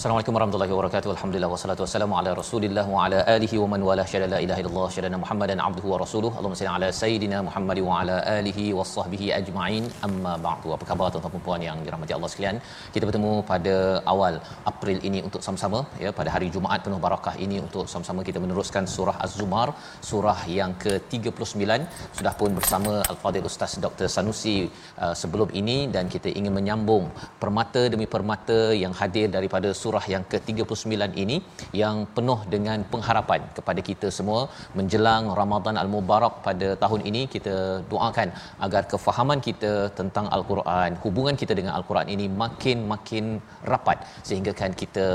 Assalamualaikum warahmatullahi wabarakatuh. Alhamdulillah wassalatu wassalamu ala Rasulillah wa ala alihi wa man wala syada la ilaha illallah syada Muhammadan abduhu wa rasuluhu. Allahumma salli ala sayidina Muhammad wa ala alihi washabbihi ajma'in. Amma ba'du. Apa khabar tuan-tuan dan puan yang dirahmati Allah sekalian? Kita bertemu pada awal April ini untuk sama-sama ya pada hari Jumaat penuh barakah ini untuk sama-sama kita meneruskan surah Az-Zumar, surah yang ke-39. Sudah pun bersama Al-Fadhil Ustaz Dr. Sanusi uh, sebelum ini dan kita ingin menyambung permata demi permata yang hadir daripada surah surah yang ke-39 ini yang penuh dengan pengharapan kepada kita semua menjelang Ramadan Al-Mubarak pada tahun ini kita doakan agar kefahaman kita tentang Al-Quran, hubungan kita dengan Al-Quran ini makin-makin rapat sehingga kan kita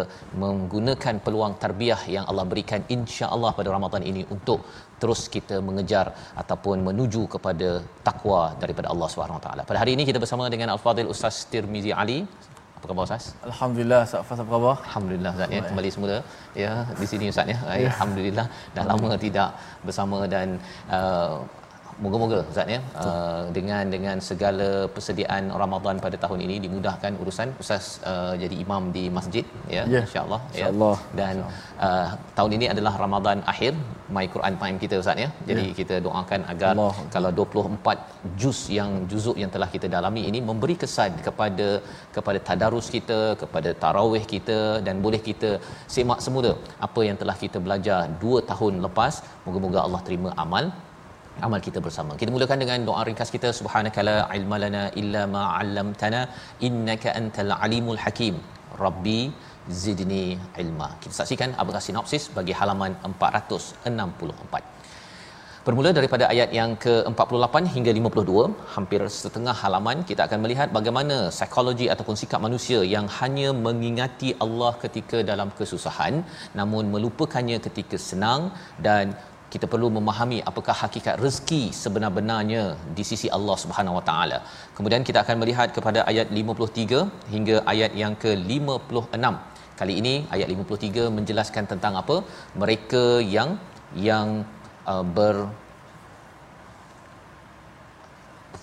menggunakan peluang tarbiyah yang Allah berikan insya-Allah pada Ramadan ini untuk terus kita mengejar ataupun menuju kepada takwa daripada Allah Subhanahu Wa Taala. Pada hari ini kita bersama dengan Al-Fadhil Ustaz Tirmizi Ali apa khabar Ustaz? Alhamdulillah Ustaz Fas apa khabar? Alhamdulillah Ustaz ya kembali semula ya di sini Ustaz ya. ya. Alhamdulillah dah lama tidak bersama dan uh, Moga-moga Ustaz ya uh, dengan dengan segala persediaan Ramadan pada tahun ini dimudahkan urusan Ustaz uh, jadi imam di masjid ya yeah. insya-Allah ya insya dan uh, tahun ini adalah Ramadan akhir My Quran Time kita Ustaz ya. Jadi yeah. kita doakan agar Allah. kalau 24 juz yang juzuk yang telah kita dalami ini memberi kesan kepada kepada tadarus kita, kepada tarawih kita dan boleh kita semak semula apa yang telah kita belajar 2 tahun lepas. Moga-moga Allah terima amal amal kita bersama. Kita mulakan dengan doa ringkas kita subhanakala ilmalana illa ma 'allamtana innaka antal alimul hakim. Rabbi zidni ilma. Kita saksikan apakah sinopsis bagi halaman 464. Bermula daripada ayat yang ke-48 hingga 52, hampir setengah halaman kita akan melihat bagaimana psikologi ataupun sikap manusia yang hanya mengingati Allah ketika dalam kesusahan namun melupakannya ketika senang dan kita perlu memahami apakah hakikat rezeki sebenar-benarnya di sisi Allah Subhanahu Wa Taala. Kemudian kita akan melihat kepada ayat 53 hingga ayat yang ke-56. Kali ini ayat 53 menjelaskan tentang apa? Mereka yang yang uh, ber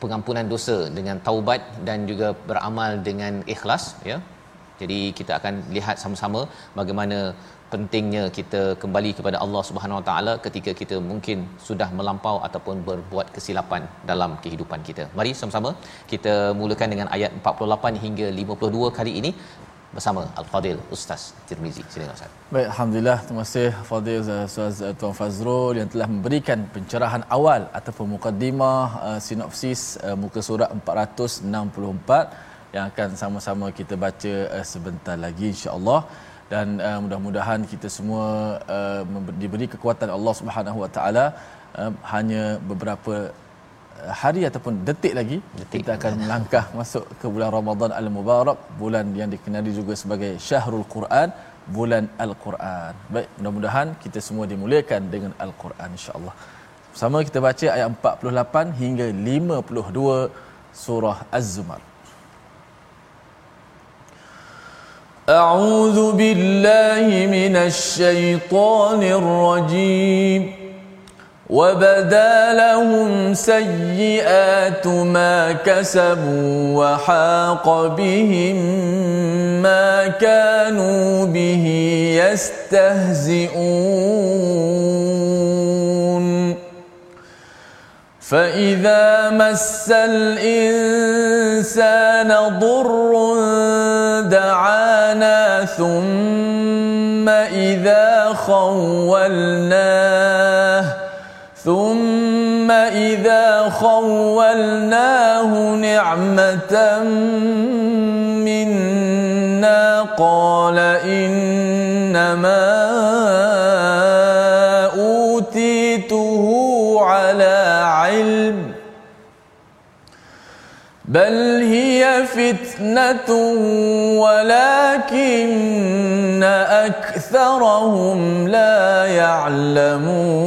pengampunan dosa dengan taubat dan juga beramal dengan ikhlas ya. Jadi kita akan lihat sama-sama bagaimana pentingnya kita kembali kepada Allah Subhanahu Wa Taala ketika kita mungkin sudah melampau ataupun berbuat kesilapan dalam kehidupan kita. Mari sama-sama kita mulakan dengan ayat 48 hingga 52 kali ini bersama Al-Fadil Ustaz Tirmizi. Silakan Ustaz. Baik, alhamdulillah terima kasih Fadil Ustaz Tuan Fazrul yang telah memberikan pencerahan awal ataupun mukadimah uh, sinopsis uh, muka surat 464 yang akan sama-sama kita baca uh, sebentar lagi insya-Allah dan uh, mudah-mudahan kita semua uh, diberi kekuatan Allah Subhanahu Wa Taala uh, hanya beberapa uh, hari ataupun detik lagi detik kita akan melangkah masuk ke bulan Ramadan Al-Mubarak bulan yang dikenali juga sebagai Syahrul Quran bulan Al-Quran. Baik, mudah-mudahan kita semua dimuliakan dengan Al-Quran insya-Allah. Sama kita baca ayat 48 hingga 52 surah Az-Zumar. أعوذ بالله من الشيطان الرجيم. وبدا لهم سيئات ما كسبوا وحاق بهم ما كانوا به يستهزئون. فإذا مس الإنسان ضر دعانا ثم إذا خولناه ثم إذا خولناه نعمة منا قال إنما هي فتنة ولكن أكثرهم لا يعلمون.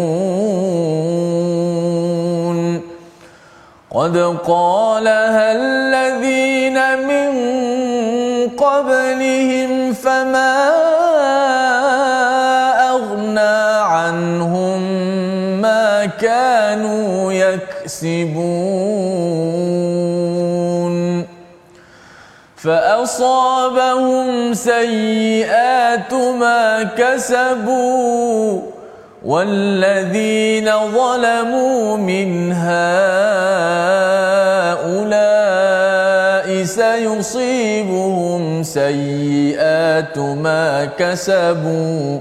قد قالها الذين من قبلهم فما أغنى عنهم ما كانوا يكسبون. فأصابهم سيئات ما كسبوا والذين ظلموا من هؤلاء سيصيبهم سيئات ما كسبوا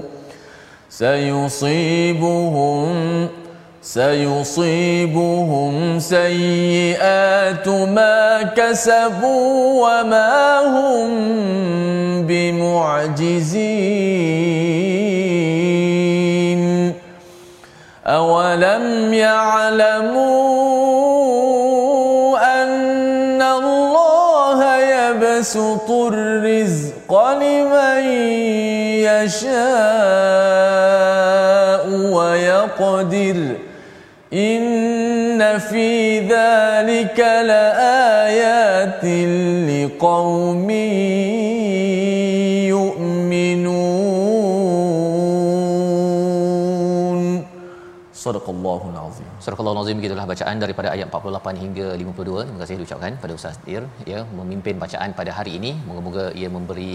سيصيبهم سيصيبهم سيئات ما كسبوا وما هم بمعجزين. أولم يعلموا أن الله يبسط الرزق لمن يشاء ويقدر إن في ذلك لآيات لقوم يؤمنون. صدق الله Surah Al-Azim gitulah bacaan daripada ayat 48 hingga 52. Terima kasih diucapkan pada Ustaz Dir ya memimpin bacaan pada hari ini. Moga-moga ia memberi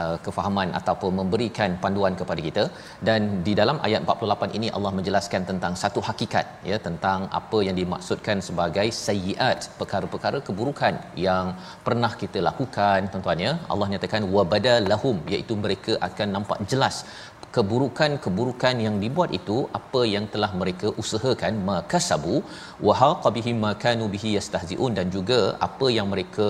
uh, kefahaman ataupun memberikan panduan kepada kita. Dan di dalam ayat 48 ini Allah menjelaskan tentang satu hakikat ya tentang apa yang dimaksudkan sebagai sayyiat, perkara-perkara keburukan yang pernah kita lakukan tuan-tuan ya. Allah nyatakan wabada lahum iaitu mereka akan nampak jelas keburukan-keburukan yang dibuat itu apa yang telah mereka usahakan makasabu wa haqabihim makanu bihi yastahziun dan juga apa yang mereka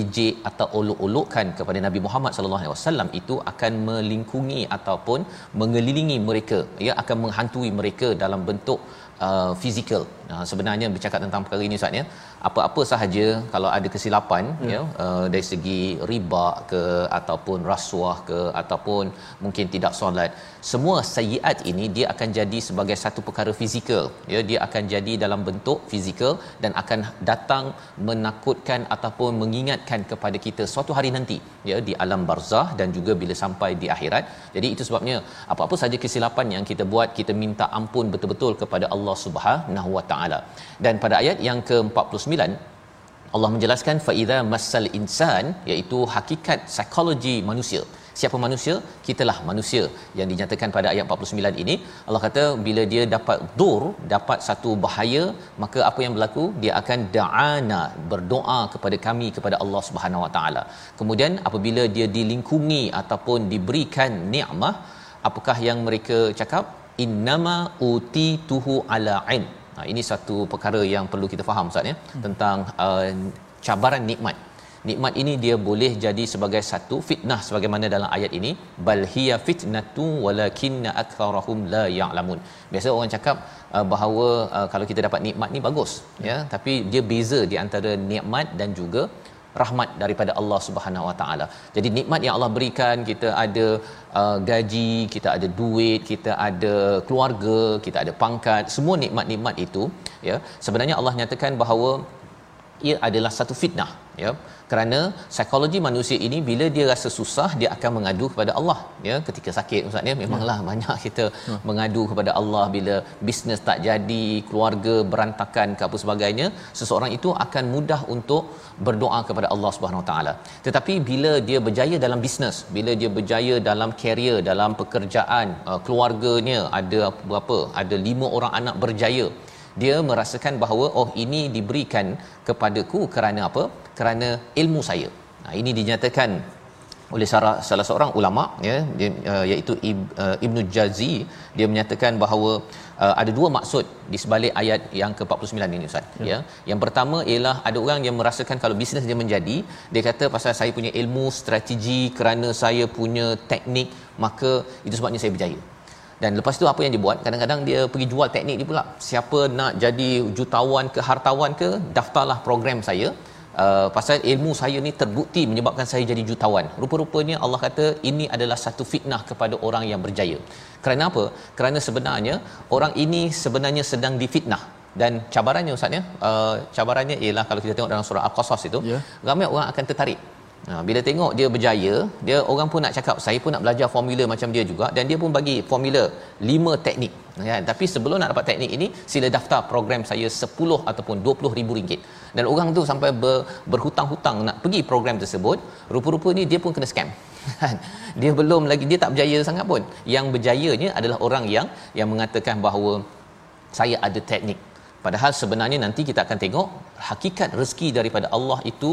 ejek atau olok-olokkan kepada Nabi Muhammad sallallahu alaihi wasallam itu akan melingkungi ataupun mengelilingi mereka ya akan menghantui mereka dalam bentuk uh, fizikal. Uh, sebenarnya bercakap tentang perkara ini Ustaz ya. Apa-apa sahaja kalau ada kesilapan hmm. ya uh, dari segi riba ke ataupun rasuah ke ataupun mungkin tidak solat, semua sayiat ini dia akan jadi sebagai satu perkara fizikal. Ya, dia akan jadi dalam bentuk fizikal dan akan datang menakutkan ataupun mengingatkan kepada kita suatu hari nanti ya di alam barzah dan juga bila sampai di akhirat. Jadi itu sebabnya apa-apa saja kesilapan yang kita buat kita minta ampun betul-betul kepada Allah Subhanahu Wa Taala. Dan pada ayat yang ke-49 Allah menjelaskan faida masal insan iaitu hakikat psikologi manusia. Siapa manusia? Kitalah manusia yang dinyatakan pada ayat 49 ini. Allah kata bila dia dapat dur dapat satu bahaya maka apa yang berlaku? Dia akan da'ana berdoa kepada kami kepada Allah Subhanahu Wa Taala. Kemudian apabila dia dilingkungi ataupun diberikan nikmah apakah yang mereka cakap? Innama utituhu ala ain Ha, ini satu perkara yang perlu kita faham Ustaz ya hmm. tentang uh, cabaran nikmat. Nikmat ini dia boleh jadi sebagai satu fitnah sebagaimana dalam ayat ini bal hiya fitnatu walakinna aktharahum la ya'lamun. Biasa orang cakap uh, bahawa uh, kalau kita dapat nikmat ni bagus ya, ya tapi dia beza di antara nikmat dan juga rahmat daripada Allah Subhanahu Wa Taala. Jadi nikmat yang Allah berikan, kita ada uh, gaji, kita ada duit, kita ada keluarga, kita ada pangkat, semua nikmat-nikmat itu ya. Sebenarnya Allah nyatakan bahawa ia adalah satu fitnah ya kerana psikologi manusia ini bila dia rasa susah dia akan mengadu kepada Allah ya ketika sakit ustaz ya memanglah ya. banyak kita ya. mengadu kepada Allah bila bisnes tak jadi keluarga berantakan ke apa sebagainya seseorang itu akan mudah untuk berdoa kepada Allah Subhanahu taala tetapi bila dia berjaya dalam bisnes bila dia berjaya dalam karier dalam pekerjaan uh, keluarganya ada berapa ada lima orang anak berjaya dia merasakan bahawa oh ini diberikan kepadaku kerana apa kerana ilmu saya. Nah ini dinyatakan oleh salah, salah seorang ulama ya dia, uh, iaitu Ib, uh, Ibnu Jazi dia menyatakan bahawa uh, ada dua maksud di sebalik ayat yang ke-49 ini ustaz ya. ya. Yang pertama ialah ada orang yang merasakan kalau bisnes dia menjadi dia kata pasal saya punya ilmu strategi kerana saya punya teknik maka itu sebabnya saya berjaya. Dan lepas tu apa yang dia buat kadang-kadang dia pergi jual teknik dia pula. Siapa nak jadi jutawan ke hartawan ke daftarlah program saya uh, pasal ilmu saya ni terbukti menyebabkan saya jadi jutawan. Rupa-rupanya Allah kata ini adalah satu fitnah kepada orang yang berjaya. Kerana apa? Kerana sebenarnya orang ini sebenarnya sedang difitnah dan cabarannya ustaz ya uh, cabarannya ialah kalau kita tengok dalam surah al-qasas itu yeah. ramai orang akan tertarik Ha, bila tengok dia berjaya, dia orang pun nak cakap saya pun nak belajar formula macam dia juga dan dia pun bagi formula 5 teknik. Ya, tapi sebelum nak dapat teknik ini, sila daftar program saya 10 ataupun 20 ribu ringgit. Dan orang tu sampai ber, berhutang-hutang nak pergi program tersebut, rupa-rupa ni dia pun kena scam. dia belum lagi dia tak berjaya sangat pun. Yang berjayanya adalah orang yang yang mengatakan bahawa saya ada teknik Padahal sebenarnya nanti kita akan tengok hakikat rezeki daripada Allah itu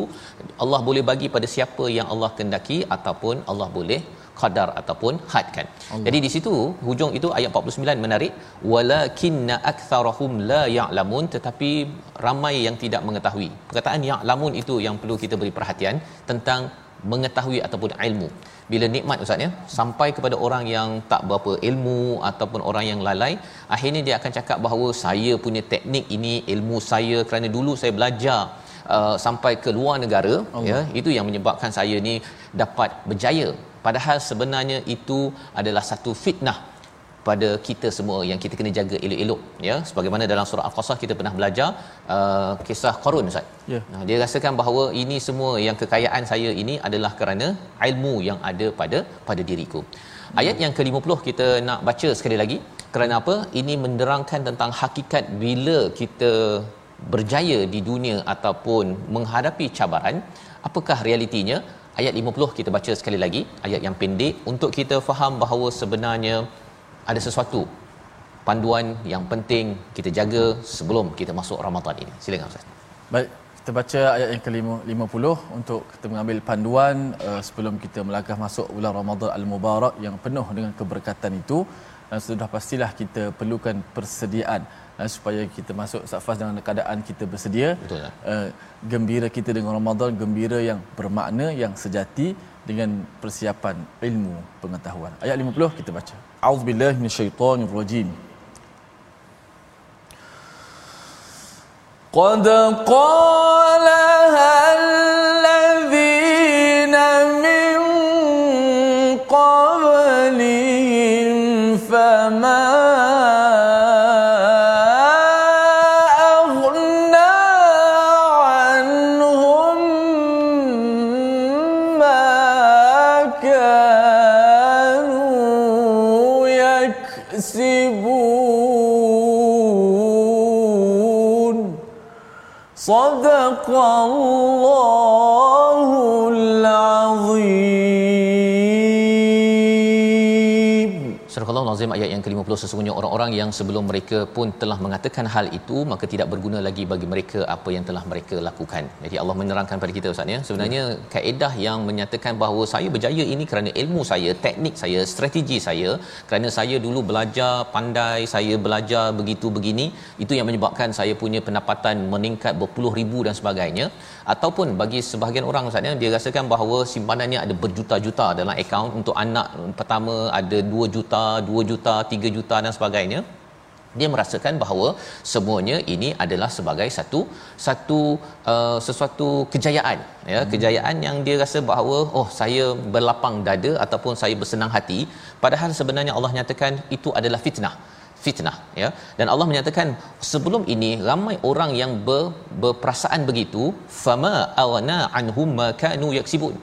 Allah boleh bagi pada siapa yang Allah kendaki ataupun Allah boleh qadar ataupun hadkan. Allah. Jadi di situ hujung itu ayat 49 menarik walakinna aktsarahum la ya'lamun tetapi ramai yang tidak mengetahui. Perkataan ya'lamun itu yang perlu kita beri perhatian tentang mengetahui ataupun ilmu bila nikmat ustaz ya sampai kepada orang yang tak berapa ilmu ataupun orang yang lalai akhirnya dia akan cakap bahawa saya punya teknik ini ilmu saya kerana dulu saya belajar uh, sampai ke luar negara Allah. ya itu yang menyebabkan saya ni dapat berjaya padahal sebenarnya itu adalah satu fitnah pada kita semua yang kita kena jaga elok-elok ya. Sebagaimana dalam surah al-qasas kita pernah belajar uh, kisah qarun ustaz. Ya. Nah, dia rasakan bahawa ini semua yang kekayaan saya ini adalah kerana ilmu yang ada pada pada diriku. Ayat yang ke-50 kita nak baca sekali lagi. Kerana apa? Ini menerangkan tentang hakikat bila kita berjaya di dunia ataupun menghadapi cabaran apakah realitinya ayat 50 kita baca sekali lagi ayat yang pendek untuk kita faham bahawa sebenarnya ada sesuatu panduan yang penting kita jaga sebelum kita masuk Ramadan ini. Silakan Ustaz. Baik, kita baca ayat yang ke-50 untuk kita mengambil panduan uh, sebelum kita melangkah masuk bulan Ramadan Al-Mubarak yang penuh dengan keberkatan itu dan sudah pastilah kita perlukan persediaan uh, supaya kita masuk safas dengan keadaan kita bersedia. Betul. Uh, gembira kita dengan Ramadan, gembira yang bermakna, yang sejati dengan persiapan ilmu pengetahuan. Ayat 50 kita baca. A'udzubillahi minasyaitonirrajim. قد قالها صدق الله العظيم Surah Al-Azim ayat yang ke-50 sesungguhnya orang-orang yang sebelum mereka pun telah mengatakan hal itu maka tidak berguna lagi bagi mereka apa yang telah mereka lakukan. Jadi Allah menerangkan pada kita Ustaz ya. Sebenarnya ya. kaedah yang menyatakan bahawa saya berjaya ini kerana ilmu saya, teknik saya, strategi saya, kerana saya dulu belajar pandai, saya belajar begitu begini, itu yang menyebabkan saya punya pendapatan meningkat berpuluh ribu dan sebagainya ataupun bagi sebahagian orang Ustaz ya dia rasakan bahawa simpanannya ada berjuta-juta dalam akaun untuk anak pertama ada 2 juta, 2 juta, 3 juta dan sebagainya dia merasakan bahawa semuanya ini adalah sebagai satu satu uh, sesuatu kejayaan ya. Hmm. kejayaan yang dia rasa bahawa oh saya berlapang dada ataupun saya bersenang hati. Padahal sebenarnya Allah nyatakan itu adalah fitnah fitnah ya. Dan Allah menyatakan sebelum ini ramai orang yang ber, berperasaan begitu fama awana anhum ma kanu yaksibun.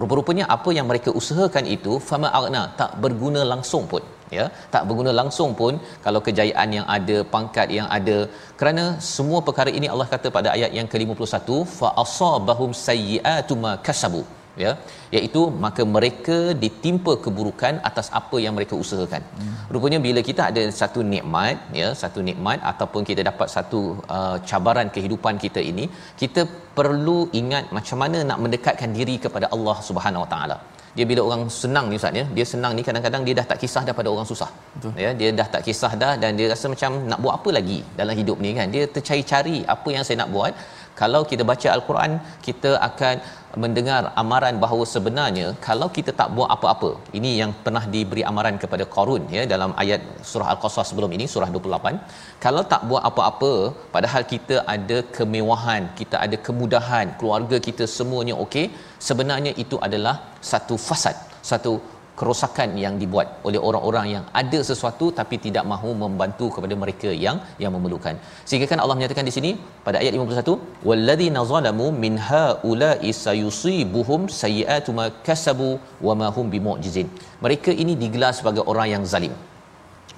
Rupa-rupanya apa yang mereka usahakan itu fama aghna tak berguna langsung pun ya. Tak berguna langsung pun kalau kejayaan yang ada pangkat yang ada. Kerana semua perkara ini Allah kata pada ayat yang ke-51 fa asabahum sayyi'atu ma kasabu ya. Iaitu maka mereka ditimpa keburukan atas apa yang mereka usahakan. Hmm. rupanya bila kita ada satu nikmat ya satu nikmat ataupun kita dapat satu uh, cabaran kehidupan kita ini kita perlu ingat macam mana nak mendekatkan diri kepada Allah Subhanahu Wa Taala dia bila orang senang ni ustaz ya dia senang ni kadang-kadang dia dah tak kisah daripada orang susah Betul. ya dia dah tak kisah dah dan dia rasa macam nak buat apa lagi dalam hidup ni kan dia tercari-cari apa yang saya nak buat kalau kita baca al-Quran kita akan mendengar amaran bahawa sebenarnya kalau kita tak buat apa-apa ini yang pernah diberi amaran kepada Qarun ya dalam ayat surah al-Qasas sebelum ini surah 28 kalau tak buat apa-apa padahal kita ada kemewahan kita ada kemudahan keluarga kita semuanya okey sebenarnya itu adalah satu fasad satu kerosakan yang dibuat oleh orang-orang yang ada sesuatu tapi tidak mahu membantu kepada mereka yang yang memerlukan. Sehingga kan Allah menyatakan di sini pada ayat 51, "Walladzina zalamu min haula'i sayusibuhum sayyi'atu ma kasabu wa ma hum bimu'jizin." Mereka ini digelar sebagai orang yang zalim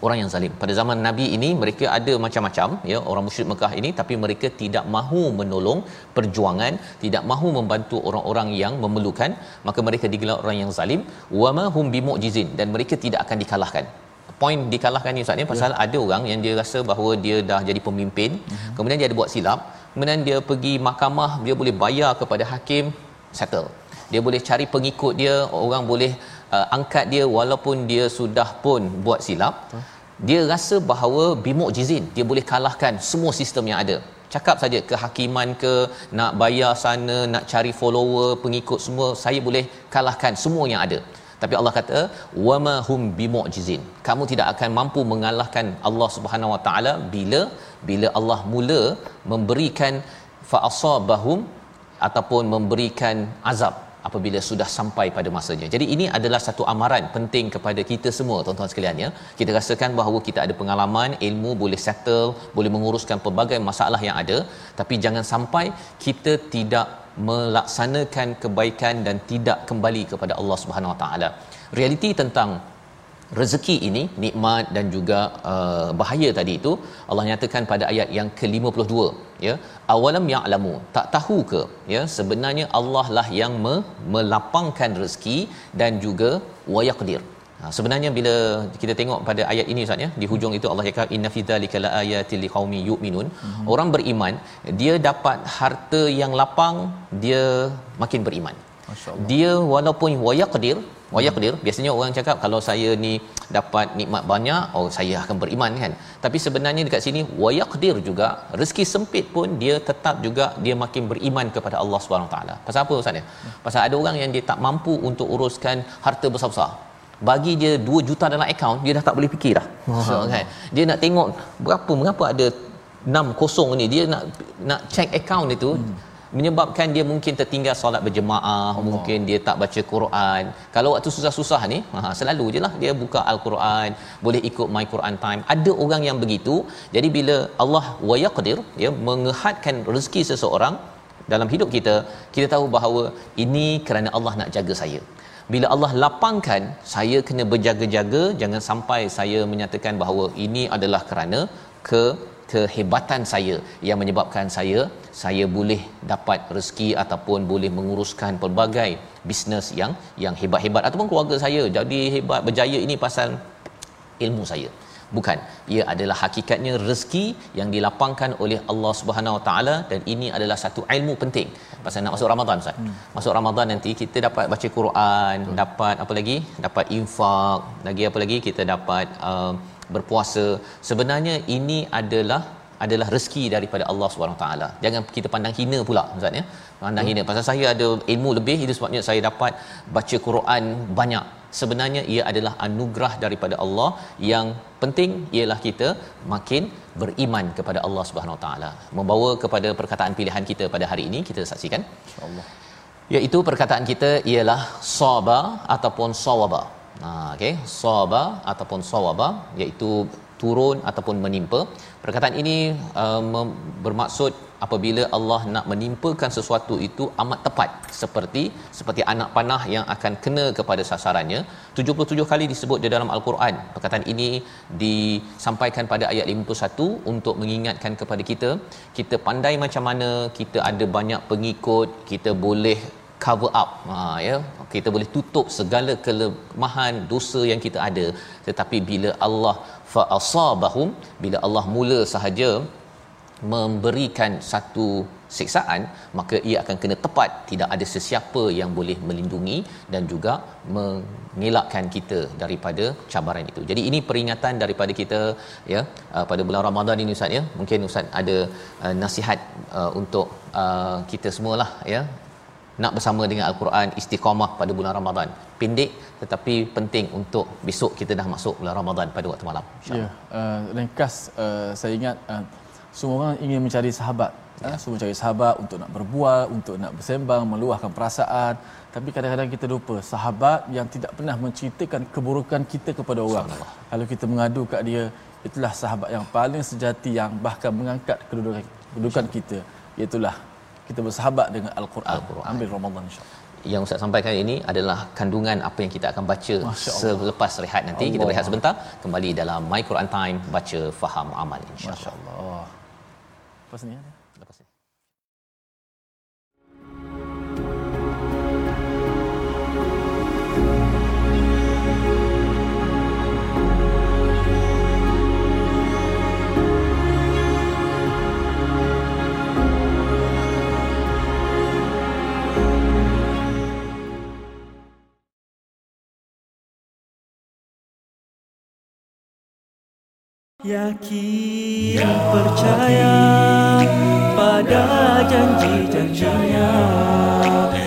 orang yang zalim. Pada zaman Nabi ini mereka ada macam-macam ya orang musyrik Mekah ini tapi mereka tidak mahu menolong perjuangan, tidak mahu membantu orang-orang yang memerlukan, maka mereka digelar orang yang zalim wa ma hum bimu'jizin dan mereka tidak akan dikalahkan. Poin dikalahkan ni Ustaz ni pasal ya. ada orang yang dia rasa bahawa dia dah jadi pemimpin, uh-huh. kemudian dia ada buat silap, kemudian dia pergi mahkamah, dia boleh bayar kepada hakim settle. Dia boleh cari pengikut dia, orang boleh uh, angkat dia walaupun dia sudah pun buat silap dia rasa bahawa bimukjizin dia boleh kalahkan semua sistem yang ada. Cakap saja kehakiman ke nak bayar sana nak cari follower pengikut semua saya boleh kalahkan semua yang ada. Tapi Allah kata wama hum bimukjizin kamu tidak akan mampu mengalahkan Allah Subhanahu Wa Taala bila bila Allah mula memberikan fa asabahum ataupun memberikan azab apabila sudah sampai pada masanya. Jadi ini adalah satu amaran penting kepada kita semua tuan-tuan sekalian ya. Kita rasakan bahawa kita ada pengalaman, ilmu boleh settle, boleh menguruskan pelbagai masalah yang ada, tapi jangan sampai kita tidak melaksanakan kebaikan dan tidak kembali kepada Allah Subhanahu Wa Taala. Realiti tentang rezeki ini nikmat dan juga uh, bahaya tadi itu Allah nyatakan pada ayat yang ke-52 ya. Awalam ya'lamu tak tahu ke ya sebenarnya Allah lah yang me- melapangkan rezeki dan juga wayaqdir Ha, sebenarnya bila kita tengok pada ayat ini Ustaz ya di hujung itu Allah cakap inna fi dzalika laayatil liqaumi yu'minun. Mm-hmm. orang beriman dia dapat harta yang lapang dia makin beriman dia walaupun wayaqdir wayaqdir biasanya orang cakap kalau saya ni dapat nikmat banyak oh saya akan beriman kan. Tapi sebenarnya dekat sini wayaqdir juga rezeki sempit pun dia tetap juga dia makin beriman kepada Allah Subhanahu taala. Pasal apa ustaz? Ya pasal ada orang yang dia tak mampu untuk uruskan harta besar-besar. Bagi dia 2 juta dalam akaun dia dah tak boleh fikir dah. So, kan? Dia nak tengok berapa mengapa ada 6 kosong ni? Dia nak nak check akaun itu hmm menyebabkan dia mungkin tertinggal solat berjemaah Allah. mungkin dia tak baca Quran. Kalau waktu susah-susah ni ha selalu je lah dia buka al-Quran boleh ikut my Quran time. Ada orang yang begitu. Jadi bila Allah wa yaqdir ya mengehadkan rezeki seseorang dalam hidup kita kita tahu bahawa ini kerana Allah nak jaga saya. Bila Allah lapangkan saya kena berjaga-jaga jangan sampai saya menyatakan bahawa ini adalah kerana ke kehebatan saya yang menyebabkan saya saya boleh dapat rezeki ataupun boleh menguruskan pelbagai bisnes yang yang hebat-hebat ataupun keluarga saya jadi hebat berjaya ini pasal ilmu saya bukan ia adalah hakikatnya rezeki yang dilapangkan oleh Allah Subhanahu Wa Taala dan ini adalah satu ilmu penting pasal nak masuk Ramadan Ustaz. Hmm. Masuk Ramadan nanti kita dapat baca Quran, hmm. dapat apa lagi? Dapat infak, lagi apa lagi kita dapat uh, berpuasa sebenarnya ini adalah adalah rezeki daripada Allah Subhanahu taala. Jangan kita pandang hina pula ustaz ya. Pandang hmm. hina pasal saya ada ilmu lebih itu sebabnya saya dapat baca Quran banyak. Sebenarnya ia adalah anugerah daripada Allah yang penting ialah kita makin beriman kepada Allah Subhanahu taala. Membawa kepada perkataan pilihan kita pada hari ini kita saksikan insyaallah. Iaitu perkataan kita ialah saba ataupun sawaba. Ha okey, saba ataupun sawaba iaitu turun ataupun menimpa. Perkataan ini uh, bermaksud apabila Allah nak menimpakan sesuatu itu amat tepat. Seperti seperti anak panah yang akan kena kepada sasarannya. 77 kali disebut di dalam al-Quran. Perkataan ini disampaikan pada ayat 51 untuk mengingatkan kepada kita kita pandai macam mana kita ada banyak pengikut kita boleh cover up. Ha ya. Kita boleh tutup segala kelemahan dosa yang kita ada. Tetapi bila Allah fa asabahum bila Allah mula sahaja memberikan satu siksaan maka ia akan kena tepat. Tidak ada sesiapa yang boleh melindungi dan juga mengelakkan kita daripada cabaran itu. Jadi ini peringatan daripada kita ya. Uh, pada bulan Ramadan ini ustaz ya. Mungkin ustaz ada uh, nasihat uh, untuk uh, kita semualah ya nak bersama dengan al-Quran istiqamah pada bulan Ramadan. Pendek tetapi penting untuk besok kita dah masuk bulan Ramadan pada waktu malam. Insyaallah. ya uh, ringkas uh, saya ingat uh, semua orang ingin mencari sahabat. Ya. ha, semua cari sahabat untuk nak berbual untuk nak bersembang meluahkan perasaan. Tapi kadang-kadang kita lupa sahabat yang tidak pernah menceritakan keburukan kita kepada orang. Kalau kita mengadu kat dia itulah sahabat yang paling sejati yang bahkan mengangkat kedudukan, kedudukan kita. Itulah kita bersahabat dengan al-Quran, al-Quran. ambil Ramadan insya-Allah yang Ustaz sampaikan ini adalah kandungan apa yang kita akan baca selepas rehat nanti. Allah. Kita berehat sebentar. Kembali dalam My Quran Time. Baca, faham, amal insya-Allah. Masya-Allah. Lepas ni ada. Yakin percaya pada janji-janjinya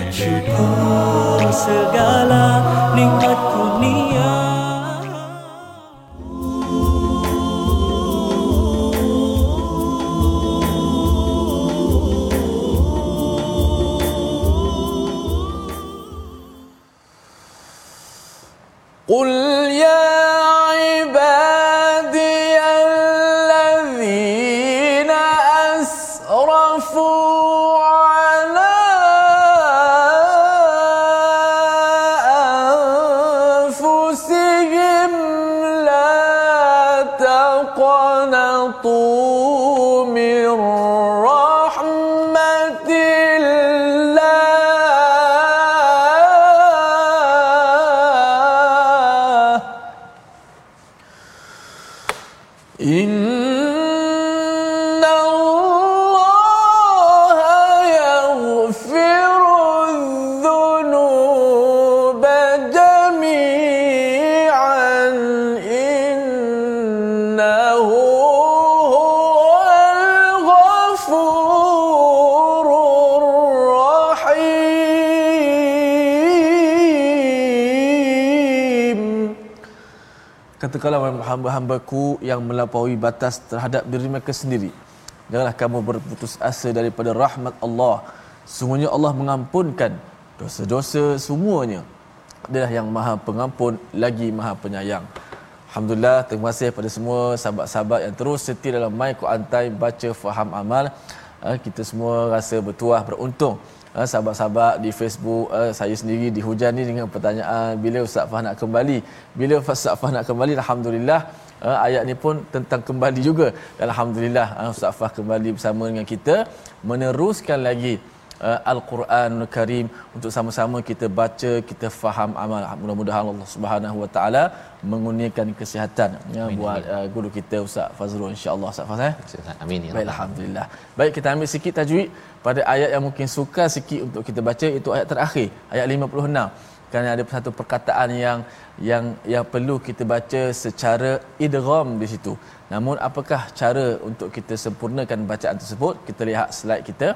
Syukur segala nikmat kurnia قل katakanlah hamba-hambaku yang melampaui batas terhadap diri mereka sendiri. Janganlah kamu berputus asa daripada rahmat Allah. Sungguhnya Allah mengampunkan dosa-dosa semuanya. Adalah yang maha pengampun lagi maha penyayang. Alhamdulillah terima kasih kepada semua sahabat-sahabat yang terus setia dalam My Quran Time baca faham amal. Ah, kita semua rasa bertuah beruntung uh, sahabat-sahabat di Facebook uh, saya sendiri dihujani dengan pertanyaan bila Ustaz Fah nak kembali? Bila Ustaz Fah nak kembali Alhamdulillah uh, ayat ni pun tentang kembali juga. Dan Alhamdulillah uh, Ustaz Fah kembali bersama dengan kita meneruskan lagi Al-Quranul Karim. Untuk sama-sama kita baca, kita faham amal. Mudah-mudahan Allah Subhanahu Wa Taala mengurniakan kesihatan ya amin, buat Uh, guru kita Ustaz Fazrul insya-Allah Ustaz Fazrul. Eh? Amin ya Baik, alhamdulillah. Baik kita ambil sikit tajwid pada ayat yang mungkin suka sikit untuk kita baca itu ayat terakhir ayat 56 kerana ada satu perkataan yang yang yang perlu kita baca secara idgham di situ. Namun apakah cara untuk kita sempurnakan bacaan tersebut? Kita lihat slide kita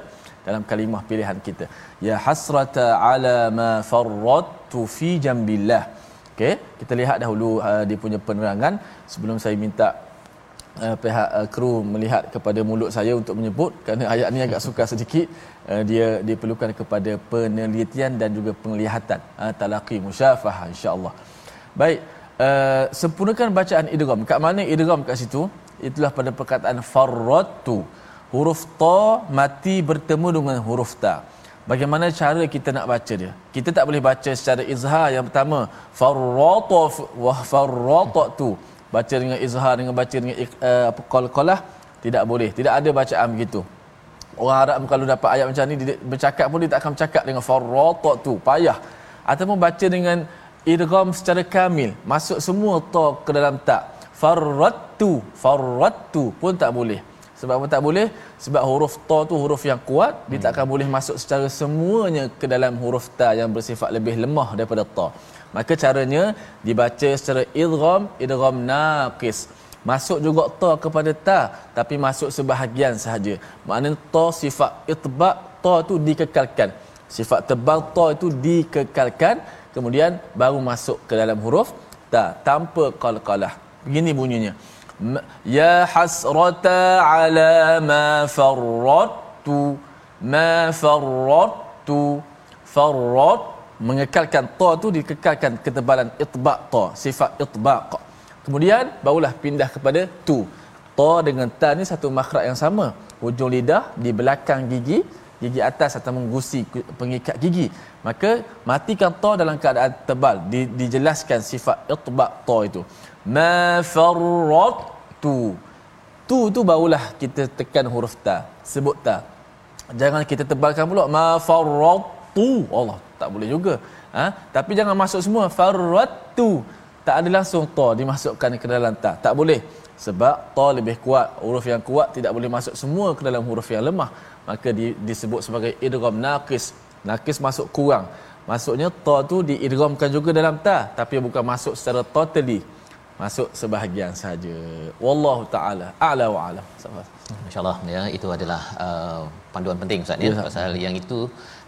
dalam kalimah pilihan kita ya hasrata ala ma farrattu fi jambillah okey kita lihat dahulu uh, dia punya penerangan. Sebelum saya minta uh, pihak uh, kru melihat kepada mulut saya untuk menyebut kerana ayat ni agak sukar sedikit uh, dia diperlukan kepada penelitian dan juga penglihatan. Uh, talaqi musyafah insyaallah. Baik uh, sempurnakan bacaan idgham. Kat mana idgham kat situ? Itulah pada perkataan farrattu huruf ta mati bertemu dengan huruf ta bagaimana cara kita nak baca dia? Kita tak boleh baca secara izhar. Yang pertama farrata wa farratatu baca dengan izhar dengan baca dengan uh, apa qalqalah tidak boleh. Tidak ada bacaan begitu. Orang Arab kalau dapat ayat macam ni dia bercakap pun dia tak akan bercakap dengan farratat tu. Payah. Ataupun baca dengan idgham secara kamil. Masuk semua ta ke dalam tak. Farrattu farrattu pun tak boleh sebab apa tak boleh? Sebab huruf ta tu huruf yang kuat dia tak akan boleh masuk secara semuanya ke dalam huruf ta yang bersifat lebih lemah daripada ta. Maka caranya dibaca secara idgham idgham naqis. Masuk juga ta kepada ta tapi masuk sebahagian sahaja. Maknanya ta sifat itba' ta tu dikekalkan. Sifat tebal ta itu dikekalkan kemudian baru masuk ke dalam huruf ta. Tanpa qalqalah. Begini bunyinya ya hasrata ala ma farrattu ma farrattu farrat mengekalkan ta tu dikekalkan ketebalan itba' ta sifat itbaq. Kemudian barulah pindah kepada tu. Ta dengan ta ni satu makhraj yang sama. Hujung lidah di belakang gigi gigi atas atau menggusi pengikat gigi. Maka matikan ta dalam keadaan tebal. Di, dijelaskan sifat itba' ta itu ma farrat tu tu barulah kita tekan huruf ta. Sebut ta. Jangan kita tebalkan pula. Ma farrat tu Allah tak boleh juga. Ha? tapi jangan masuk semua. Farrat tu tak ada langsung ta dimasukkan ke dalam ta. Tak boleh. Sebab ta lebih kuat. Huruf yang kuat tidak boleh masuk semua ke dalam huruf yang lemah. Maka di, disebut sebagai idgham naqis. Naqis masuk kurang. Maksudnya ta tu diidghamkan juga dalam ta. Tapi bukan masuk secara totally masuk sebahagian saja wallahu taala a'la wa alam. Insyaallah ya itu adalah uh, panduan penting ustaz ya, ya pasal yang itu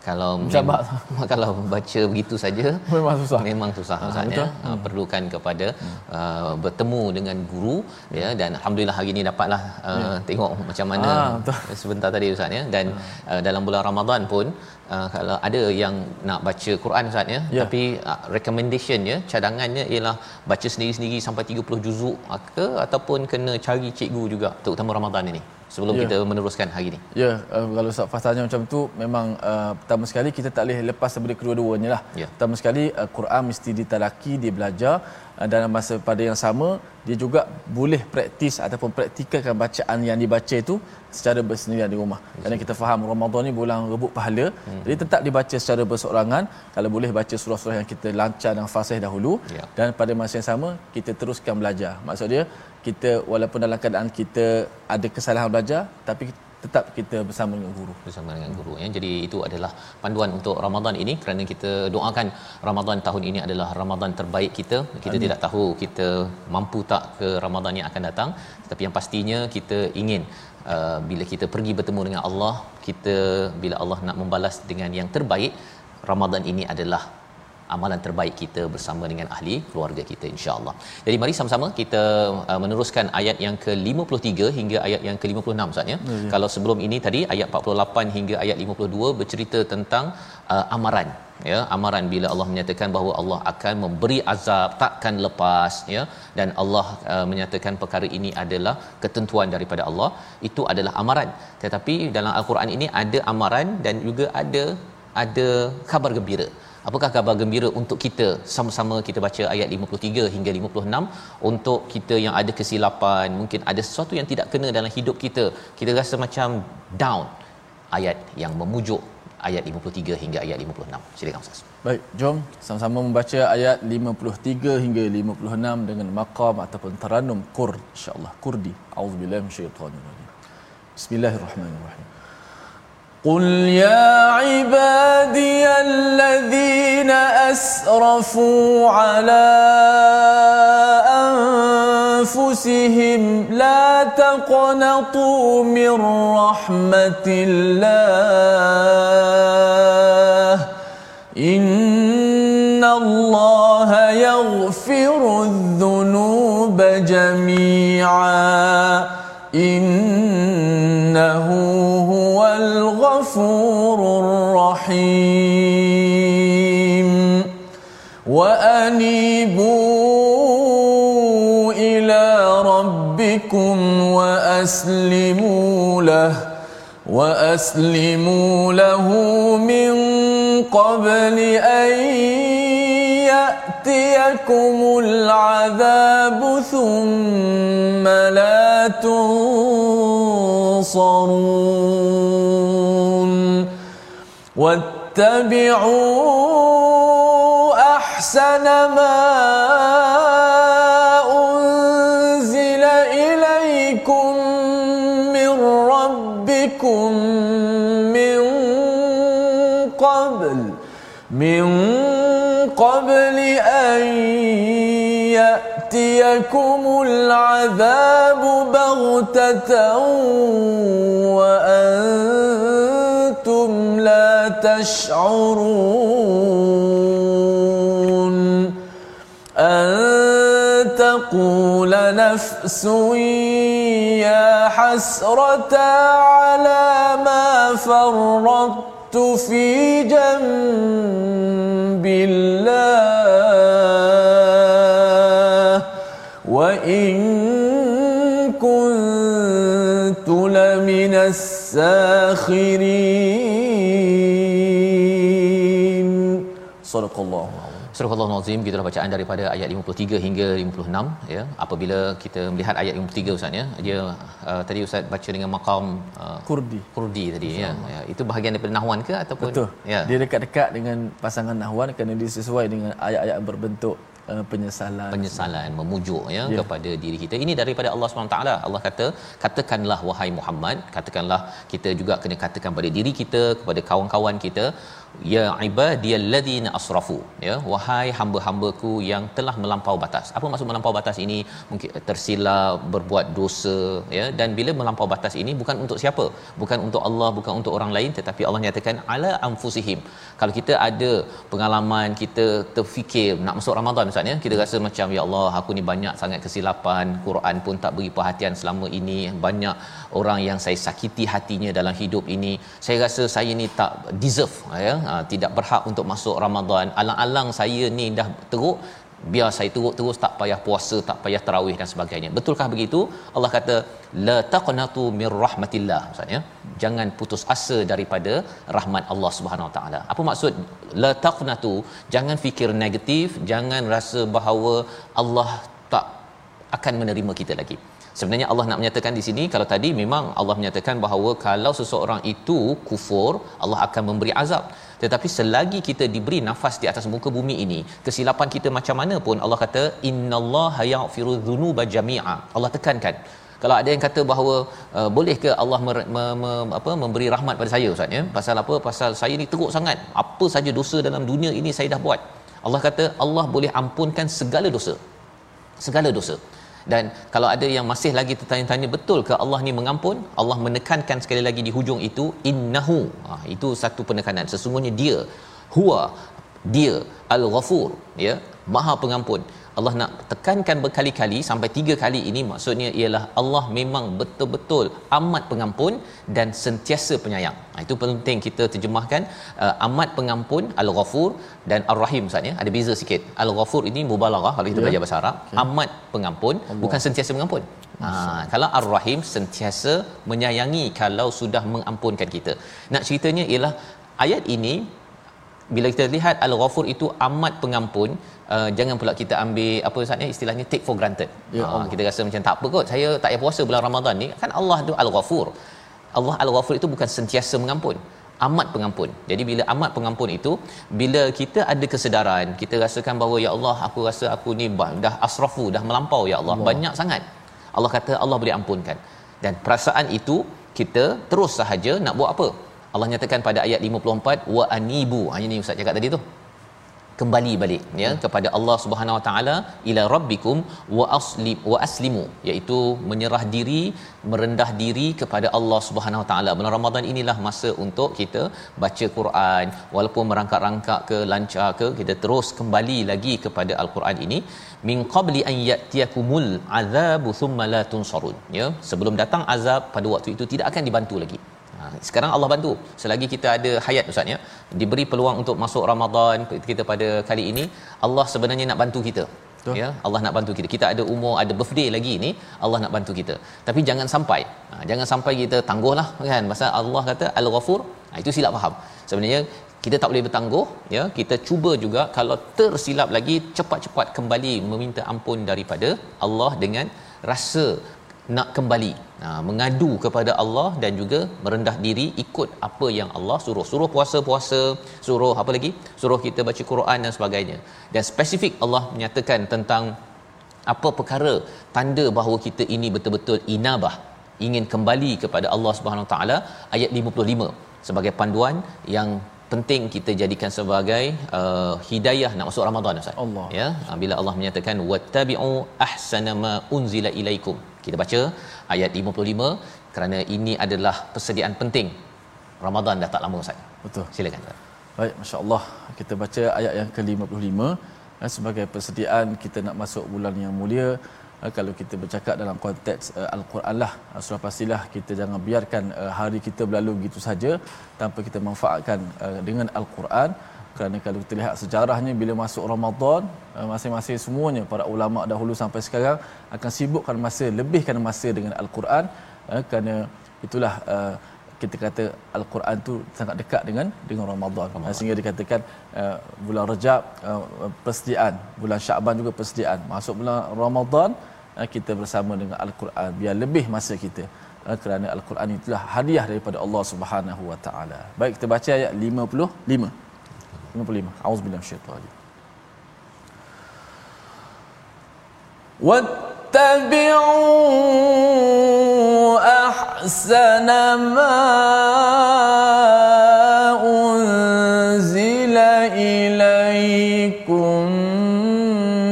kalau Jabat. kalau baca begitu saja memang susah memang susah ha, ya hmm. perlukan kepada hmm. uh, bertemu dengan guru hmm. ya dan alhamdulillah hari ini dapatlah uh, ya. tengok macam mana ha, sebentar tadi ustaz ya dan hmm. uh, dalam bulan Ramadan pun Uh, kalau ada yang nak baca Quran Ustaz ya yeah. tapi uh, recommendation ya cadangannya ialah baca sendiri-sendiri sampai 30 juzuk ke ataupun kena cari cikgu juga terutama Ramadan ini sebelum yeah. kita meneruskan hari ini. Ya, yeah. uh, kalau Ustaz Fas tanya macam tu memang uh, pertama sekali kita tak boleh lepas daripada kedua-duanya lah. Yeah. Pertama sekali uh, Quran mesti ditalaki, dia belajar dalam masa pada yang sama dia juga boleh praktis ataupun praktikalkan bacaan yang dibaca itu secara bersendirian di rumah. Kerana kita faham Ramadan ni bulan rebut pahala. Hmm. Jadi tetap dibaca secara berseorangan. Kalau boleh baca surah-surah yang kita lancar dan fasih dahulu yeah. dan pada masa yang sama kita teruskan belajar. Maksud dia kita walaupun dalam keadaan kita ada kesalahan belajar tapi tetap kita bersama dengan guru. Bersama dengan guru ya. Jadi itu adalah panduan untuk Ramadan ini kerana kita doakan Ramadan tahun ini adalah Ramadan terbaik kita. Kita Amin. tidak tahu kita mampu tak ke Ramadan yang akan datang tetapi yang pastinya kita ingin uh, bila kita pergi bertemu dengan Allah kita bila Allah nak membalas dengan yang terbaik Ramadan ini adalah amalan terbaik kita bersama dengan ahli keluarga kita insya-Allah. Jadi mari sama-sama kita uh, meneruskan ayat yang ke-53 hingga ayat yang ke-56 Ustaz ya. ya. Kalau sebelum ini tadi ayat 48 hingga ayat 52 bercerita tentang uh, amaran ya amaran bila Allah menyatakan bahawa Allah akan memberi azab takkan lepas ya dan Allah uh, menyatakan perkara ini adalah ketentuan daripada Allah itu adalah amaran tetapi dalam al-Quran ini ada amaran dan juga ada ada khabar gembira Apakah khabar gembira untuk kita sama-sama kita baca ayat 53 hingga 56 untuk kita yang ada kesilapan, mungkin ada sesuatu yang tidak kena dalam hidup kita, kita rasa macam down. Ayat yang memujuk ayat 53 hingga ayat 56. Silakan Ustaz. Baik, jom sama-sama membaca ayat 53 hingga 56 dengan maqam ataupun taranum Qurd insya-Allah. Kurdi. Auzubillahi minasyaitanir rajim. Bismillahirrahmanirrahim. قل يا عبادي الذين اسرفوا على انفسهم لا تقنطوا من رحمه الله ان الله يغفر الذنوب جميعا غفور رحيم وأنيبوا إلى ربكم وأسلموا له وأسلموا له من قبل أن يأتيكم العذاب ثم لا تنصرون. واتبعوا أحسن ما أنزل إليكم من ربكم من قبل من قبل أن يأتيكم العذاب بغتة وأنتم لا تشعرون أن تقول نفس يا حسرة على ما فرطت في جنب الله وإن كنت لمن الساخرين Sadaqallahu alazim. Sadaqallahu alazim gitulah bacaan daripada ayat 53 hingga 56 ya. Apabila kita melihat ayat 53 ustaz ya, dia uh, tadi ustaz baca dengan maqam uh, Kurdi. Kurdi tadi ya. ya. Itu bahagian daripada Nahwan ke ataupun Betul. ya. Dia dekat-dekat dengan pasangan Nahwan kerana dia sesuai dengan ayat-ayat berbentuk uh, penyesalan penyesalan memujuk ya, ya kepada diri kita ini daripada Allah SWT Allah kata katakanlah wahai Muhammad katakanlah kita juga kena katakan pada diri kita kepada kawan-kawan kita ya ibadiyalladzina asrafu. Ya wahai hamba-hambaku yang telah melampau batas. Apa maksud melampau batas ini? Mungkin tersilap berbuat dosa ya. Dan bila melampau batas ini bukan untuk siapa? Bukan untuk Allah bukan untuk orang lain. Tetapi Allah nyatakan ala anfusihim. Kalau kita ada pengalaman kita terfikir nak masuk Ramadan misalnya kita rasa macam ya Allah aku ni banyak sangat kesilapan. Quran pun tak beri perhatian selama ini. Banyak orang yang saya sakiti hatinya dalam hidup ini. Saya rasa saya ni tak deserve ya ha, tidak berhak untuk masuk Ramadan. Alang-alang saya ni dah teruk biar saya teruk terus tak payah puasa tak payah tarawih dan sebagainya. Betulkah begitu? Allah kata la taqnatu mir rahmatillah. Maksudnya jangan putus asa daripada rahmat Allah Subhanahu taala. Apa maksud la taqnatu jangan fikir negatif jangan rasa bahawa Allah tak akan menerima kita lagi. Sebenarnya Allah nak menyatakan di sini kalau tadi memang Allah menyatakan bahawa kalau seseorang itu kufur Allah akan memberi azab tetapi selagi kita diberi nafas di atas muka bumi ini kesilapan kita macam mana pun Allah kata innallaha yaghfiru dzunuba jami'a. Allah tekankan. Kalau ada yang kata bahawa uh, boleh ke Allah mer, me, me, apa memberi rahmat pada saya ustaz ya? Pasal apa? Pasal saya ni teruk sangat. Apa saja dosa dalam dunia ini saya dah buat. Allah kata Allah boleh ampunkan segala dosa. Segala dosa dan kalau ada yang masih lagi tertanya-tanya betul ke Allah ni mengampun? Allah menekankan sekali lagi di hujung itu innahu. Ha, itu satu penekanan. Sesungguhnya dia huwa dia al-ghafur ya maha pengampun Allah nak tekankan berkali-kali sampai tiga kali ini maksudnya ialah Allah memang betul-betul amat pengampun dan sentiasa penyayang. Ha, itu penting kita terjemahkan uh, amat pengampun Al-Ghafur dan Ar-Rahim Ustaz ya. Ada beza sikit. Al-Ghafur ini mubalaghah kalau kita yeah. belajar bahasa Arab. Okay. Amat pengampun Allah. bukan sentiasa mengampun. Ha, kalau Ar-Rahim sentiasa menyayangi kalau sudah mengampunkan kita. Nak ceritanya ialah ayat ini bila kita lihat Al-Ghafur itu amat pengampun uh, jangan pula kita ambil apa ustaznya istilahnya take for granted. Ya, uh, kita rasa macam tak apa kot. Saya tak payah puasa bulan Ramadan ni. Kan Allah tu Al-Ghafur. Allah Al-Ghafur itu bukan sentiasa mengampun. Amat pengampun. Jadi bila amat pengampun itu bila kita ada kesedaran, kita rasakan bahawa ya Allah aku rasa aku ni dah asrafu, dah melampau ya Allah, Allah. banyak sangat. Allah kata Allah boleh ampunkan. Dan perasaan itu kita terus sahaja nak buat apa? Allah nyatakan pada ayat 54 wa anibu. Ha ini ustaz cakap tadi tu kembali balik ya kepada Allah Subhanahu Wa Taala ila rabbikum wa aslim wa aslimu iaitu menyerah diri merendah diri kepada Allah Subhanahu Wa Taala. Bulan Ramadan inilah masa untuk kita baca Quran. Walaupun merangkak-rangkak ke lancar ke kita terus kembali lagi kepada al-Quran ini. Min qabli an yatiyakumul azabu thumma la tunsarun ya. Sebelum datang azab pada waktu itu tidak akan dibantu lagi sekarang Allah bantu. Selagi kita ada hayat ustaz ya. Diberi peluang untuk masuk Ramadan kita pada kali ini Allah sebenarnya nak bantu kita. Betul. ya Allah nak bantu kita. Kita ada umur ada birthday lagi ni Allah nak bantu kita. Tapi jangan sampai ha, jangan sampai kita tangguhlah kan? Pasal Allah kata al-ghafur. Ha, itu silap faham. Sebenarnya kita tak boleh bertangguh ya. Kita cuba juga kalau tersilap lagi cepat-cepat kembali meminta ampun daripada Allah dengan rasa nak kembali ha, mengadu kepada Allah dan juga merendah diri ikut apa yang Allah suruh. Suruh puasa puasa suruh apa lagi? Suruh kita baca Quran dan sebagainya. Dan spesifik Allah menyatakan tentang apa perkara tanda bahawa kita ini betul-betul inabah ingin kembali kepada Allah Subhanahu Wa Taala ayat 55 sebagai panduan yang penting kita jadikan sebagai uh, hidayah nak masuk Ramadan Ustaz. Allah. Ya, bila Allah menyatakan wattabi'u ahsana ma unzila ilaikum. Kita baca ayat 55 kerana ini adalah persediaan penting. Ramadan dah tak lama Ustaz. Betul. Silakan Ustaz. Baik, masya-Allah. Kita baca ayat yang ke-55 eh, sebagai persediaan kita nak masuk bulan yang mulia. Uh, kalau kita bercakap dalam konteks uh, Al-Quran lah uh, sudah pastilah kita jangan biarkan uh, hari kita berlalu begitu saja tanpa kita manfaatkan uh, dengan Al-Quran. Kerana kalau kita lihat sejarahnya bila masuk Ramadan uh, masing-masing semuanya para ulama dahulu sampai sekarang akan sibukkan masa lebihkan masa dengan Al-Quran. Uh, kerana itulah uh, kita kata al-Quran tu sangat dekat dengan dengan Ramadan. Ramadan. Sehingga dikatakan uh, bulan Rejab uh, persediaan, bulan Syaban juga persediaan. Masuk bulan Ramadan uh, kita bersama dengan al-Quran biar lebih masa kita. Uh, kerana al-Quran itulah hadiah daripada Allah Subhanahu wa taala. Baik kita baca ayat 55. 55. Auzubillahi minasyaitanir واتبعوا أحسن ما أنزل إليكم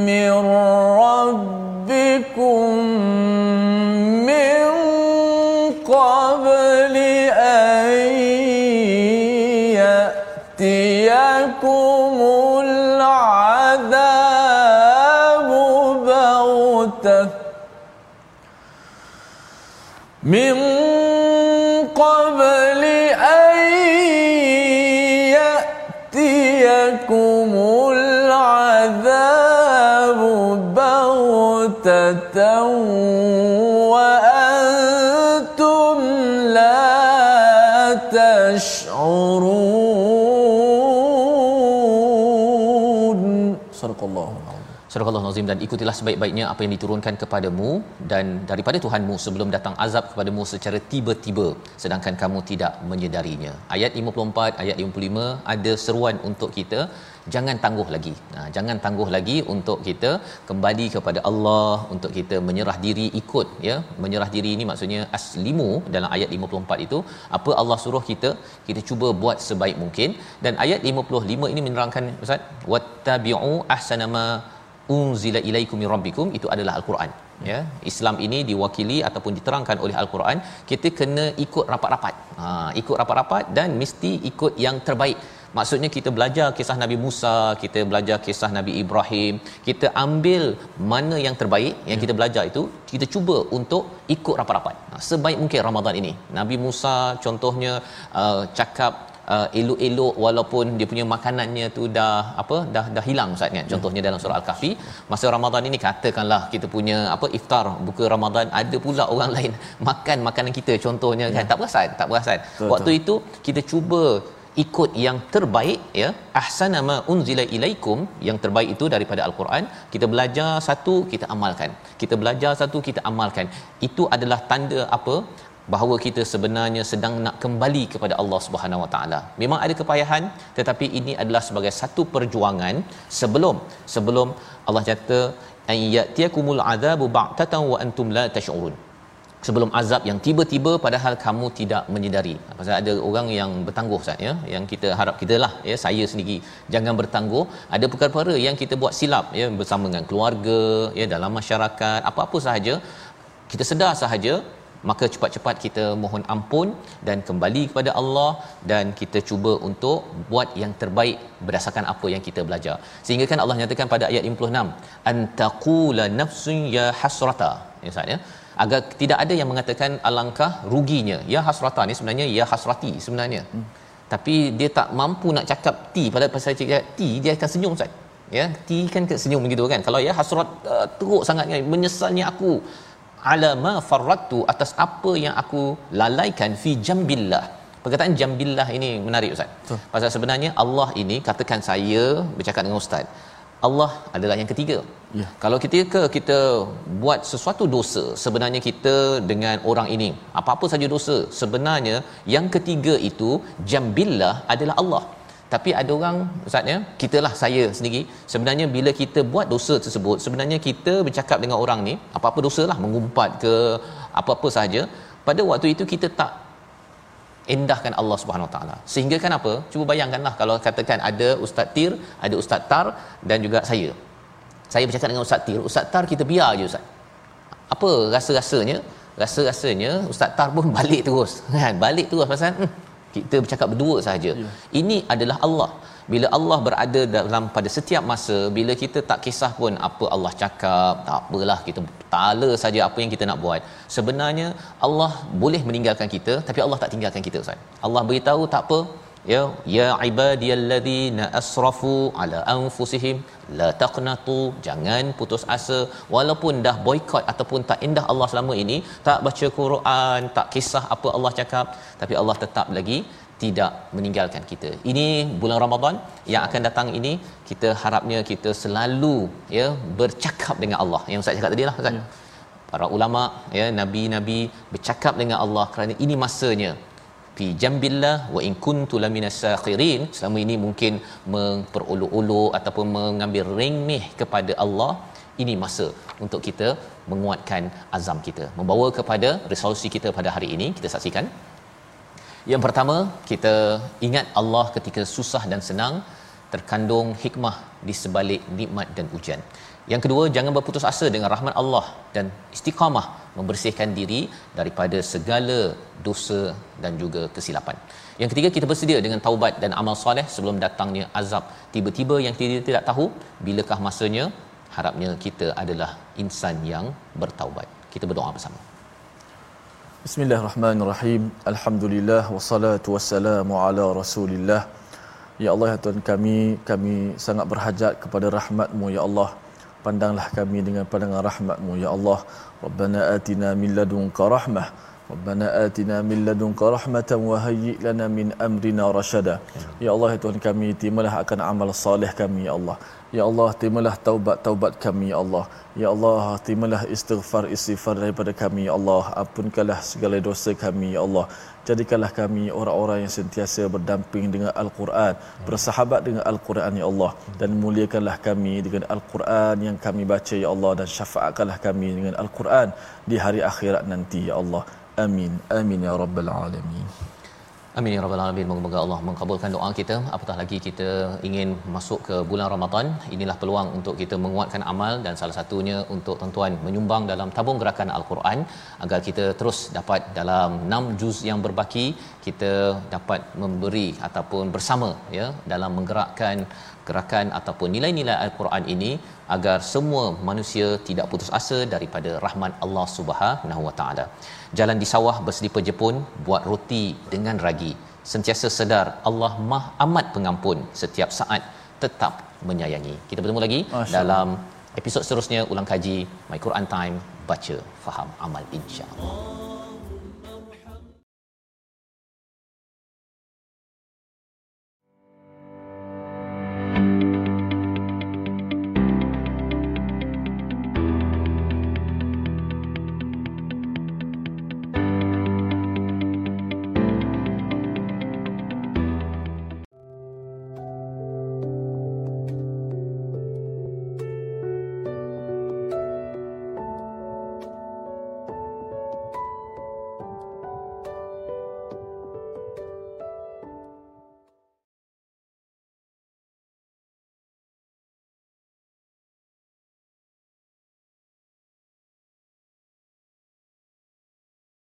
من ربكم من قبل أن يأتيكم العذاب بغتة من وأنتم لا تشعرون. صدق الله العظيم. Surah Al-Nazim dan ikutilah sebaik-baiknya apa yang diturunkan kepadamu dan daripada Tuhanmu sebelum datang azab kepadamu secara tiba-tiba sedangkan kamu tidak menyedarinya. Ayat 54, ayat 55 ada seruan untuk kita jangan tangguh lagi. Ha, jangan tangguh lagi untuk kita kembali kepada Allah, untuk kita menyerah diri ikut ya. Menyerah diri ini maksudnya aslimu dalam ayat 54 itu apa Allah suruh kita, kita cuba buat sebaik mungkin dan ayat 55 ini menerangkan Ustaz, wattabi'u ahsanama unzila ilaikum min rabbikum itu adalah al-Quran. Ya Islam ini diwakili ataupun diterangkan oleh al-Quran. Kita kena ikut rapat-rapat. Ha ikut rapat-rapat dan mesti ikut yang terbaik. Maksudnya kita belajar kisah Nabi Musa kita belajar kisah Nabi Ibrahim. Kita ambil mana yang terbaik yang ya. kita belajar itu kita cuba untuk ikut rapat-rapat. Ha, sebaik mungkin Ramadan ini. Nabi Musa contohnya uh, cakap uh, elok-elok walaupun dia punya makanannya tu dah apa dah dah hilang ustaz kan? Contohnya dalam surah al-kahfi masa Ramadan ini katakanlah kita punya apa iftar buka Ramadan ada pula orang lain makan makanan kita. Contohnya kan ya. tak perasan tak perasan betul, waktu itu kita cuba ikut yang terbaik ya. Ahsana ma unzila ilaikum yang terbaik itu daripada al-Quran. Kita belajar satu kita amalkan. Kita belajar satu kita amalkan. Itu adalah tanda apa bahawa kita sebenarnya sedang nak kembali kepada Allah Subhanahu Wa Taala. Memang ada kepayahan tetapi ini adalah sebagai satu perjuangan sebelum sebelum Allah kata ayyatiyakumul azabu ba'tatan wa antum la tash'urun. Sebelum azab yang tiba-tiba padahal kamu tidak menyedari. Pasal ada orang yang bertangguh Ustaz ya, yang kita harap kita lah ya, saya sendiri jangan bertangguh. Ada perkara-perkara yang kita buat silap ya bersama dengan keluarga, ya dalam masyarakat, apa-apa sahaja kita sedar sahaja maka cepat-cepat kita mohon ampun dan kembali kepada Allah dan kita cuba untuk buat yang terbaik berdasarkan apa yang kita belajar. Sehingga kan Allah nyatakan pada ayat 56, antaqula nafsun ya hasrata. Ya Ustaz ya. Agar tidak ada yang mengatakan alangkah ruginya. Ya hasrata ni sebenarnya ya hasrati sebenarnya. Hmm. Tapi dia tak mampu nak cakap ti pada pasal cakap ti dia akan senyum Ustaz. Ya, ti kan senyum begitu kan. Kalau ya hasrat uh, teruk sangatnya menyesalnya aku ala ma farrattu atas apa yang aku lalaikan fi jambillah perkataan jambillah ini menarik ustaz Betul. pasal sebenarnya Allah ini katakan saya bercakap dengan ustaz Allah adalah yang ketiga. Ya. Kalau ketika kita buat sesuatu dosa, sebenarnya kita dengan orang ini, apa-apa saja dosa, sebenarnya yang ketiga itu jambillah adalah Allah. Tapi ada orang ustaz ya, kitalah saya sendiri, sebenarnya bila kita buat dosa tersebut, sebenarnya kita bercakap dengan orang ni, apa-apa dosalah mengumpat ke apa-apa saja, pada waktu itu kita tak endahkan Allah Subhanahu taala. Sehingga kan apa? Cuba bayangkanlah kalau katakan ada ustaz Tir, ada ustaz Tar dan juga saya. Saya bercakap dengan ustaz Tir, ustaz Tar kita biar je ustaz. Apa rasa-rasanya? Rasa-rasanya ustaz Tar pun balik terus. Kan? Balik terus pasal hmm, kita bercakap berdua saja. Ya. Ini adalah Allah. Bila Allah berada dalam pada setiap masa, bila kita tak kisah pun apa Allah cakap, tak apalah kita tala saja apa yang kita nak buat. Sebenarnya Allah boleh meninggalkan kita, tapi Allah tak tinggalkan kita Ustaz. Allah beritahu tak apa, ya ya ibadiyalladzina asrafu ala anfusihim la taqnatu jangan putus asa walaupun dah boikot ataupun tak indah Allah selama ini tak baca Quran tak kisah apa Allah cakap tapi Allah tetap lagi tidak meninggalkan kita. Ini bulan Ramadan yang akan datang ini kita harapnya kita selalu ya bercakap dengan Allah. Yang Ustaz cakap tadi lah Ustaz. Ya. Para ulama ya nabi-nabi bercakap dengan Allah kerana ini masanya fi jambillah wa in kuntu laminas sakhirin selama ini mungkin memperuluk-uluk ataupun mengambil remeh kepada Allah ini masa untuk kita menguatkan azam kita membawa kepada resolusi kita pada hari ini. Kita saksikan. Yang pertama kita ingat Allah ketika susah dan senang terkandung hikmah di sebalik nikmat dan ujian yang kedua jangan berputus asa dengan rahmat Allah dan istiqamah membersihkan diri daripada segala dosa dan juga kesilapan. Yang ketiga kita bersedia dengan taubat dan amal soleh sebelum datangnya azab tiba-tiba yang kita tidak tahu bilakah masanya harapnya kita adalah insan yang bertaubat. Kita berdoa bersama. Bismillahirrahmanirrahim. Alhamdulillah wassalatu wassalamu ala Rasulillah. Ya Allah ya Tuhan kami, kami sangat berhajat kepada rahmat-Mu ya Allah pandanglah kami dengan pandangan rahmatmu ya Allah. Rabbana atina min ladunka rahmah. Rabbana atina min ladunka rahmatan wa hayyi' lana min amrina rashada. Ya Allah ya Tuhan kami terimalah akan amal salih kami ya Allah. Ya Allah terimalah taubat-taubat kami ya Allah. Ya Allah terimalah istighfar istighfar daripada kami ya Allah. Ampunkanlah segala dosa kami ya Allah jadikanlah kami orang-orang yang sentiasa berdamping dengan Al-Quran bersahabat dengan Al-Quran ya Allah. Dan muliakanlah kami dengan Al-Quran yang kami baca ya Allah dan syafaatkanlah kami dengan Al-Quran di hari akhirat nanti ya Allah. Amin. Amin ya rabbal alamin Amin ya rabbal alamin. Moga-moga Allah mengabulkan doa kita. Apatah lagi kita ingin masuk ke bulan Ramadan. Inilah peluang untuk kita menguatkan amal dan salah satunya untuk tuan-tuan menyumbang dalam tabung gerakan Al-Quran agar kita terus dapat dalam 6 juz yang berbaki kita dapat memberi ataupun bersama ya dalam menggerakkan gerakan ataupun nilai-nilai Al-Quran ini agar semua manusia tidak putus asa daripada rahmat Allah Subhanahu Wa Taala. Jalan di sawah berselipar jepun, buat roti dengan ragi. Sentiasa sedar Allah Mah amat pengampun setiap saat tetap menyayangi. Kita bertemu lagi Masya dalam episod seterusnya ulang kaji My Quran Time baca faham amal insya-Allah.